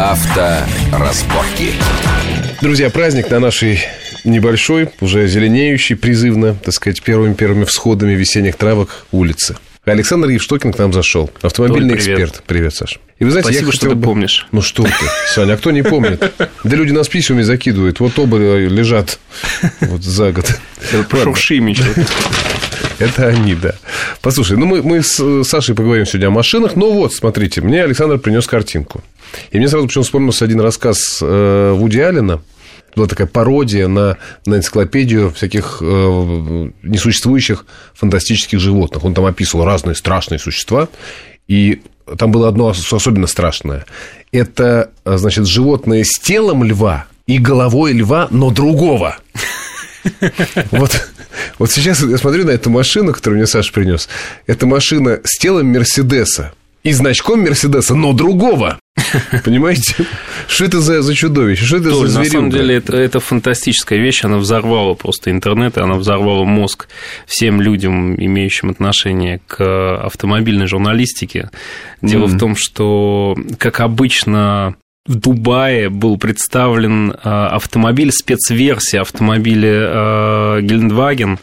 Авторазборки. Друзья, праздник на нашей небольшой, уже зеленеющей, призывно, так сказать, первыми-первыми всходами весенних травок улицы. Александр Евштокин к нам зашел. Автомобильный Толь, привет. эксперт. Привет, Саш. И вы знаете, Спасибо, я что ты бы... помнишь. Ну что ты, Саня, а кто не помнит? Да люди нас письмами закидывают. Вот оба лежат вот за год. Шуршими что-то. Это они, да. Послушай, ну мы, мы с Сашей поговорим сегодня о машинах. Но вот, смотрите, мне Александр принес картинку. И мне сразу почему вспомнился один рассказ э, Вуди Аллена. Была такая пародия на, на энциклопедию всяких э, несуществующих фантастических животных. Он там описывал разные страшные существа. И там было одно особенно страшное. Это, значит, животное с телом льва и головой льва, но другого. Вот, вот сейчас я смотрю на эту машину, которую мне Саша принес. Это машина с телом Мерседеса и значком Мерседеса, но другого. Понимаете? Что это за, за чудовище? Что это Толь, за На зверюга? самом деле, это, это фантастическая вещь. Она взорвала просто интернет, она взорвала мозг всем людям, имеющим отношение к автомобильной журналистике. Дело Мгм. в том, что, как обычно, в Дубае был представлен э, автомобиль, спецверсия автомобиля э, Гелендваген,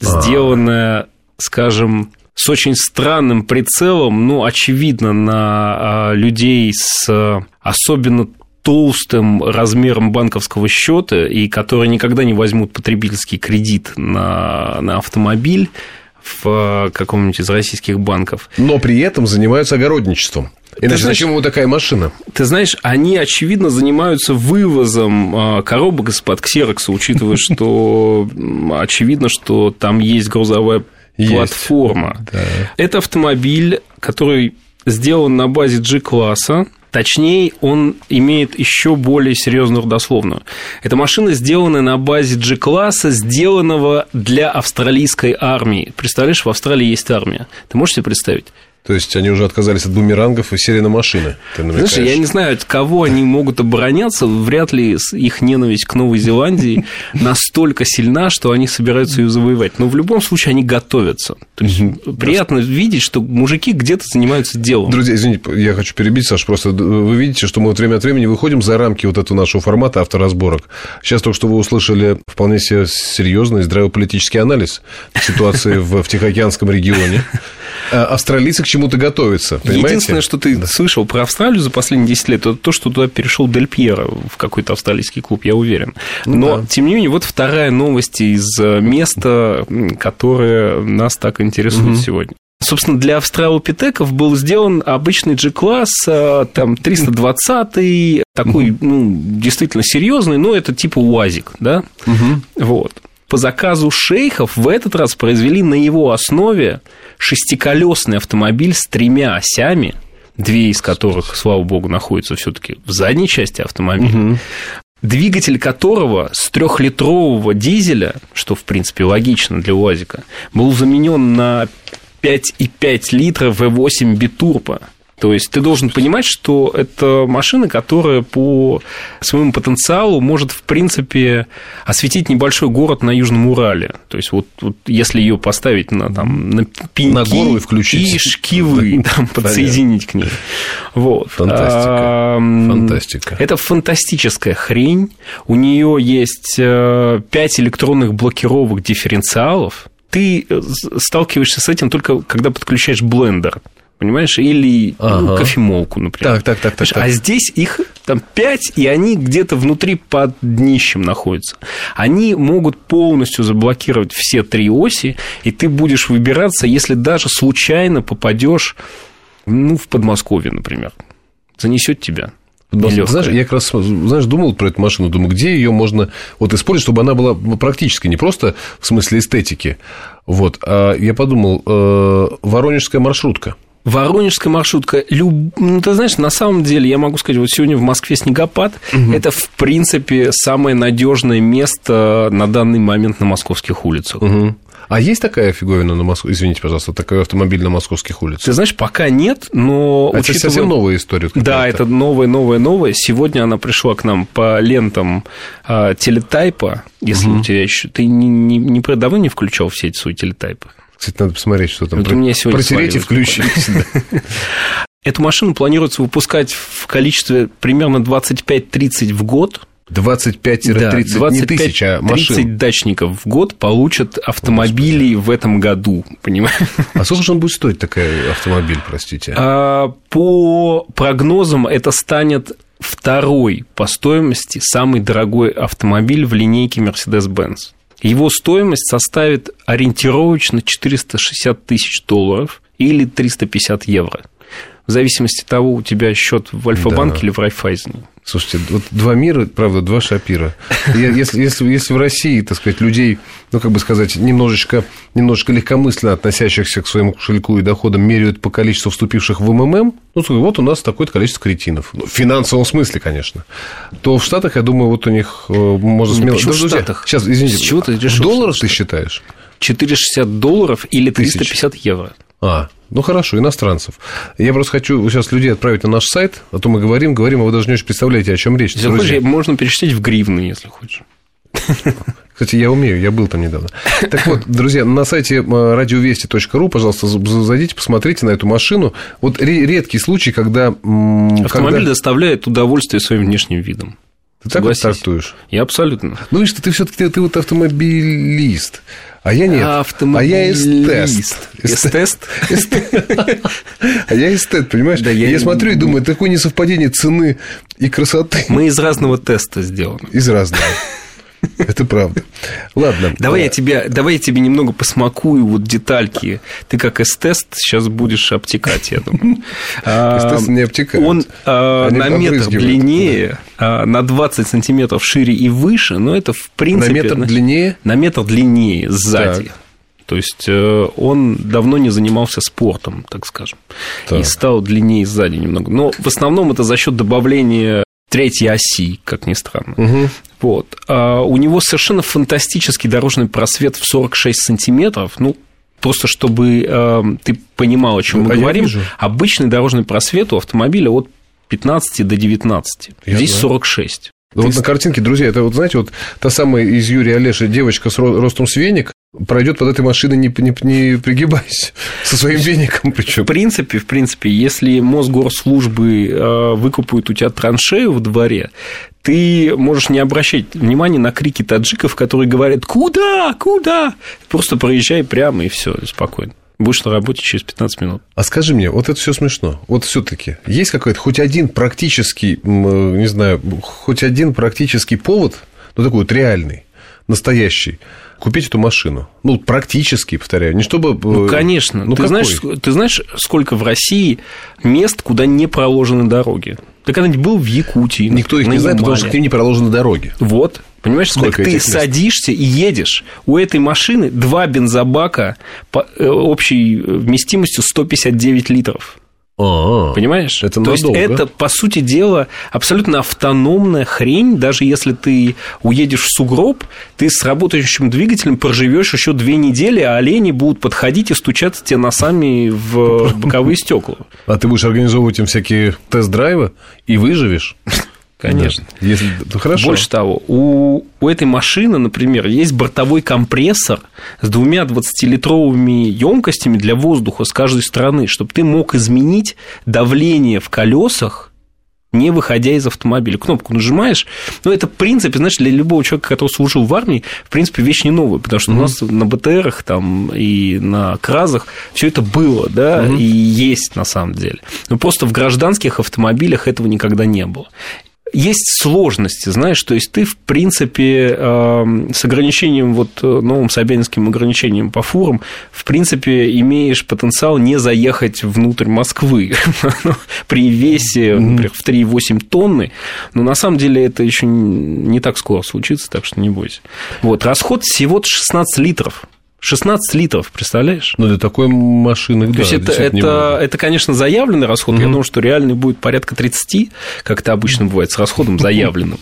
сделанная, скажем, с очень странным прицелом, ну, очевидно, на а, людей с а, особенно толстым размером банковского счета и которые никогда не возьмут потребительский кредит на, на автомобиль в а, каком-нибудь из российских банков. Но при этом занимаются огородничеством. Иначе знаешь- зачем ему такая машина? Ты знаешь, они, очевидно, занимаются вывозом а, коробок из-под ксерокса, учитывая, что очевидно, что там есть грузовая Есть. платформа. Да. Это автомобиль, который сделан на базе G-класса. Точнее, он имеет еще более серьезную родословную. Эта машина сделана на базе G-класса, сделанного для австралийской армии. Представляешь, в Австралии есть армия. Ты можешь себе представить? То есть они уже отказались от бумерангов и сели на машины. Ты намекаешь. Знаешь, я не знаю, от кого они могут обороняться. Вряд ли их ненависть к Новой Зеландии настолько сильна, что они собираются ее завоевать. Но в любом случае они готовятся. То есть приятно видеть, что мужики где-то занимаются делом. Друзья, извините, я хочу перебить, Саш, просто вы видите, что мы вот время от времени выходим за рамки вот этого нашего формата авторазборок. Сейчас только что вы услышали вполне себе серьезный здравополитический анализ ситуации в Тихоокеанском регионе. А Австралийцы к чему-то готовятся, понимаете? Единственное, что ты слышал про Австралию за последние 10 лет, это то, что туда перешел Дель Пьеро в какой-то австралийский клуб, я уверен. Ну Но, да. тем не менее, вот вторая новость из э, места, которое нас так интересует сегодня. Собственно, для австралопитеков был сделан обычный G-класс, э, там 320 такой, ну, действительно серьезный, но это типа УАЗик, да? Вот. По заказу шейхов в этот раз произвели на его основе шестиколесный автомобиль с тремя осями, две из которых, слава богу, находятся все-таки в задней части автомобиля, двигатель которого с трехлитрового дизеля, что в принципе логично для УАЗика, был заменен на 5,5 литра V8 битурбо. То есть ты должен понимать, что это машина, которая по своему потенциалу может, в принципе, осветить небольшой город на Южном Урале. То есть вот, вот если ее поставить на, там, на пеньки На гору и включить. и шкивы там, подсоединить к ней. Вот. Фантастика. Фантастика. Это фантастическая хрень. У нее есть 5 электронных блокировок дифференциалов. Ты э, сталкиваешься с этим только когда подключаешь блендер. Понимаешь? Или ну, Ага. кофемолку, например. Так, так, так, так, так. А здесь их там 5, и они где-то внутри под днищем находятся. Они могут полностью заблокировать все три оси, и ты будешь выбираться, если даже случайно попадешь ну, в Подмосковье, например. Занесет тебя. Ну, Нелёгкая. Знаешь, я как раз, знаешь, думал про эту машину, думаю, где ее можно вот использовать, чтобы она была практически, не просто в смысле эстетики. Вот, а я подумал, э, воронежская маршрутка. Воронежская маршрутка, люб... ну, ты знаешь, на самом деле, я могу сказать, вот сегодня в Москве снегопад, это, в принципе, самое надежное место на данный момент на московских улицах. Мгм. А есть такая фиговина на Москве, извините, пожалуйста, такой автомобиль на московских улицах? Ты знаешь, пока нет, но... А Это учитывая- совсем новая история. Да, это новая, новая, новая. Сегодня она пришла к нам по лентам а, телетайпа. Если у тебя еще... Ты не, не, не давно не включал все эти свои телетайпы? Кстати, надо посмотреть, что там. Вот у меня сегодня Протереть и включить. Эту машину планируется выпускать в количестве примерно 25-30 в год. 25-30, Да, не тысяч, а 25-30 машин. дачников в год получат автомобили в этом году, понимаешь? А сколько же он будет стоить, такой автомобиль, простите? А, По прогнозам это станет второй по стоимости самый дорогой автомобиль в линейке Mercedes-Benz. Его стоимость составит ориентировочно 460 тысяч долларов или 350 евро. В зависимости от того, у тебя счет в Альфа-банке Да. или в Райфайзене. Слушайте, вот два мира, правда, два шапира. Если, если, если в России, так сказать, людей, ну, как бы сказать, немножечко, немножечко легкомысленно относящихся к своему кошельку и доходам меряют по количеству вступивших в МММ, ну, вот у нас такое-то количество кретинов. Ну, в финансовом смысле, конечно. То в Штатах, я думаю, вот у них э, можно смело... Да, в Штатах? Сейчас, извините. С чего ты решил, долларах что ты считаешь? 460 долларов или Тысяч. 350 евро. А, ну хорошо, иностранцев. Я просто хочу сейчас людей отправить на наш сайт, а то мы говорим, говорим, а вы даже не очень представляете, о чем речь. Если Друзья. хочешь, можно перечислить в гривны, если хочешь. Кстати, я умею, я был там недавно. Так вот, друзья, на сайте э, радиовести.ру, пожалуйста, зайдите, посмотрите на эту машину. Вот ре- редкий случай, когда... Автомобиль когда- доставляет удовольствие своим внешним видом. Ты так вот трактуешь? Я абсолютно. Ну, видишь, ты все-таки ты, ты вот автомобилист. А я нет. А я эстест. Эстест? А я эстет, понимаешь? Да, я... я- смотрю и думаю, такое несовпадение цены и красоты Мы из разного теста сделаны. из разного. Это правда. Ладно. Давай я, тебе, давай я тебе немного посмакую вот детальки. Ты как эстест сейчас будешь обтекать, я думаю. А, Эстест не обтекают. Он а, на метр длиннее, а, на 20 сантиметров шире и выше, но это в принципе... На метр длиннее? На метр длиннее сзади. То есть э, он давно не занимался спортом, так скажем, Так. и стал длиннее сзади немного. Но в основном это за счет добавления третьей оси, как ни странно. Мгм. Вот. А у него совершенно фантастический дорожный просвет в 46 сантиметров. Ну, просто чтобы э, ты понимал, о чем Ну, мы а говорим. Обычный дорожный просвет у автомобиля от 15 до 19. Я Здесь знаю. 46. Да вот на картинке, друзья, это вот, знаете, вот та самая из Юрия Олеши девочка с ро- ростом с веник пройдет под этой машиной, не, не, не пригибаясь, со своим веником причем. В принципе, в принципе, если Мосгорслужбы э, выкупают у тебя траншею в дворе, ты можешь не обращать внимания на крики таджиков, которые говорят «Куда? Куда?». Просто проезжай прямо и все, спокойно. Будешь на работе через 15 минут. А скажи мне, вот это все смешно. Вот все-таки есть какой-то хоть один практический, м, не знаю, хоть один практический повод, ну такой вот реальный, настоящий, купить эту машину. Ну, практически, повторяю, не чтобы... Ну, э, конечно. ну, ты, какой? знаешь, ты знаешь, сколько в России мест, куда не проложены дороги? Ты когда-нибудь был в Якутии? Никто их не знает, потому что к ним не проложены дороги. Вот. Понимаешь, Сколько так ты мест? садишься и едешь. У этой машины два бензобака по- э, общей вместимостью 159 литров. А, Понимаешь? Это То есть это, по сути дела, абсолютно автономная хрень. Даже если ты уедешь в сугроб, ты с работающим двигателем проживешь еще две недели, а олени будут подходить и стучаться тебе носами в боковые стекла. А ты будешь организовывать им всякие тест-драйвы и выживешь? Конечно. Да. Если... ну, Хорошо. Больше того, у, у этой машины, например, есть бортовой компрессор с двумя 20-литровыми емкостями для воздуха с каждой стороны, чтобы ты мог изменить давление в колесах, не выходя из автомобиля. Кнопку нажимаешь. Ну, это, в принципе, знаешь, для любого человека, который служил в армии, в принципе, вещь не новая, потому что у нас на БТРах там и на Кразах все это было, да, и есть на самом деле. Но просто в гражданских автомобилях этого никогда не было есть сложности, знаешь, то есть ты, в принципе, эм, с ограничением, вот э, новым собянинским ограничением по фурам, в принципе, имеешь потенциал не заехать внутрь Москвы Ну, при весе, например, в 3,8 тонны, но на самом деле это еще не так скоро случится, так что не бойся. Вот, расход всего 16 литров. 16 литров, представляешь? Ну, для такой машины, То да, есть это, это, немного. это, конечно, заявленный расход. Я думаю, что реальный будет порядка 30, как это обычно бывает с расходом заявленным.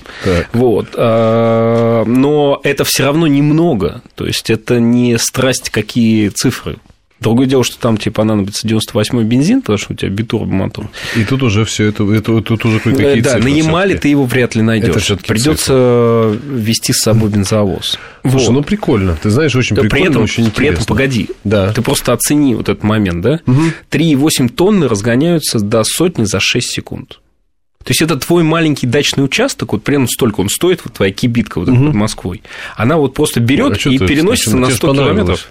Вот. А, Но это все равно немного. То есть это не страсть какие цифры. Другое дело, что там тебе понадобится 98-й бензин, потому что у тебя битурбомотор. И тут уже все это, это тут уже какие-то Да, на Ямале ты его вряд ли найдешь. Придется вести с собой бензовоз. Слушай, вот. ну прикольно. Ты знаешь, очень да, прикольно, при этом, очень интересно. При этом, погоди, да. ты просто оцени вот этот момент, да? Угу. 3,8 тонны разгоняются до сотни за 6 секунд. То есть это твой маленький дачный участок, вот примерно столько он стоит, вот твоя кибитка вот угу. под Москвой. Она вот просто берет а и переносится на 100 километров.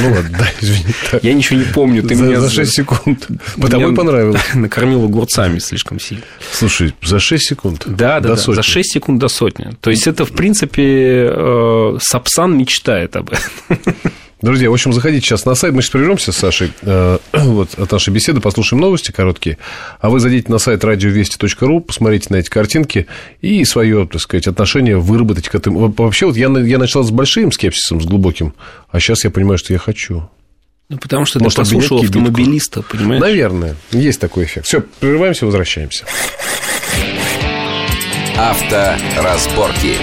Ну ладно, да, извини. Так. Я ничего не помню. Ты за, меня за 6 секунд. Потому и понравилось. Накормил огурцами слишком сильно. Слушай, за 6 секунд? Да, да, да. Сотни. За 6 секунд до сотни. То есть это, в принципе, э, Сапсан мечтает об этом. Друзья, в общем, заходите сейчас на сайт. Мы сейчас прервемся с Сашей э, вот, от нашей беседы, послушаем новости короткие. А вы зайдите на сайт радиовести.ру, посмотрите на эти картинки и свое, так сказать, отношение выработать к этому. Вообще, вот я, я начал с большим скепсисом, с глубоким, а сейчас я понимаю, что я хочу. Ну, потому что Может, ты послушал автомобилиста, понимаешь? Наверное, есть такой эффект. Все, прерываемся, возвращаемся. Авторазборки.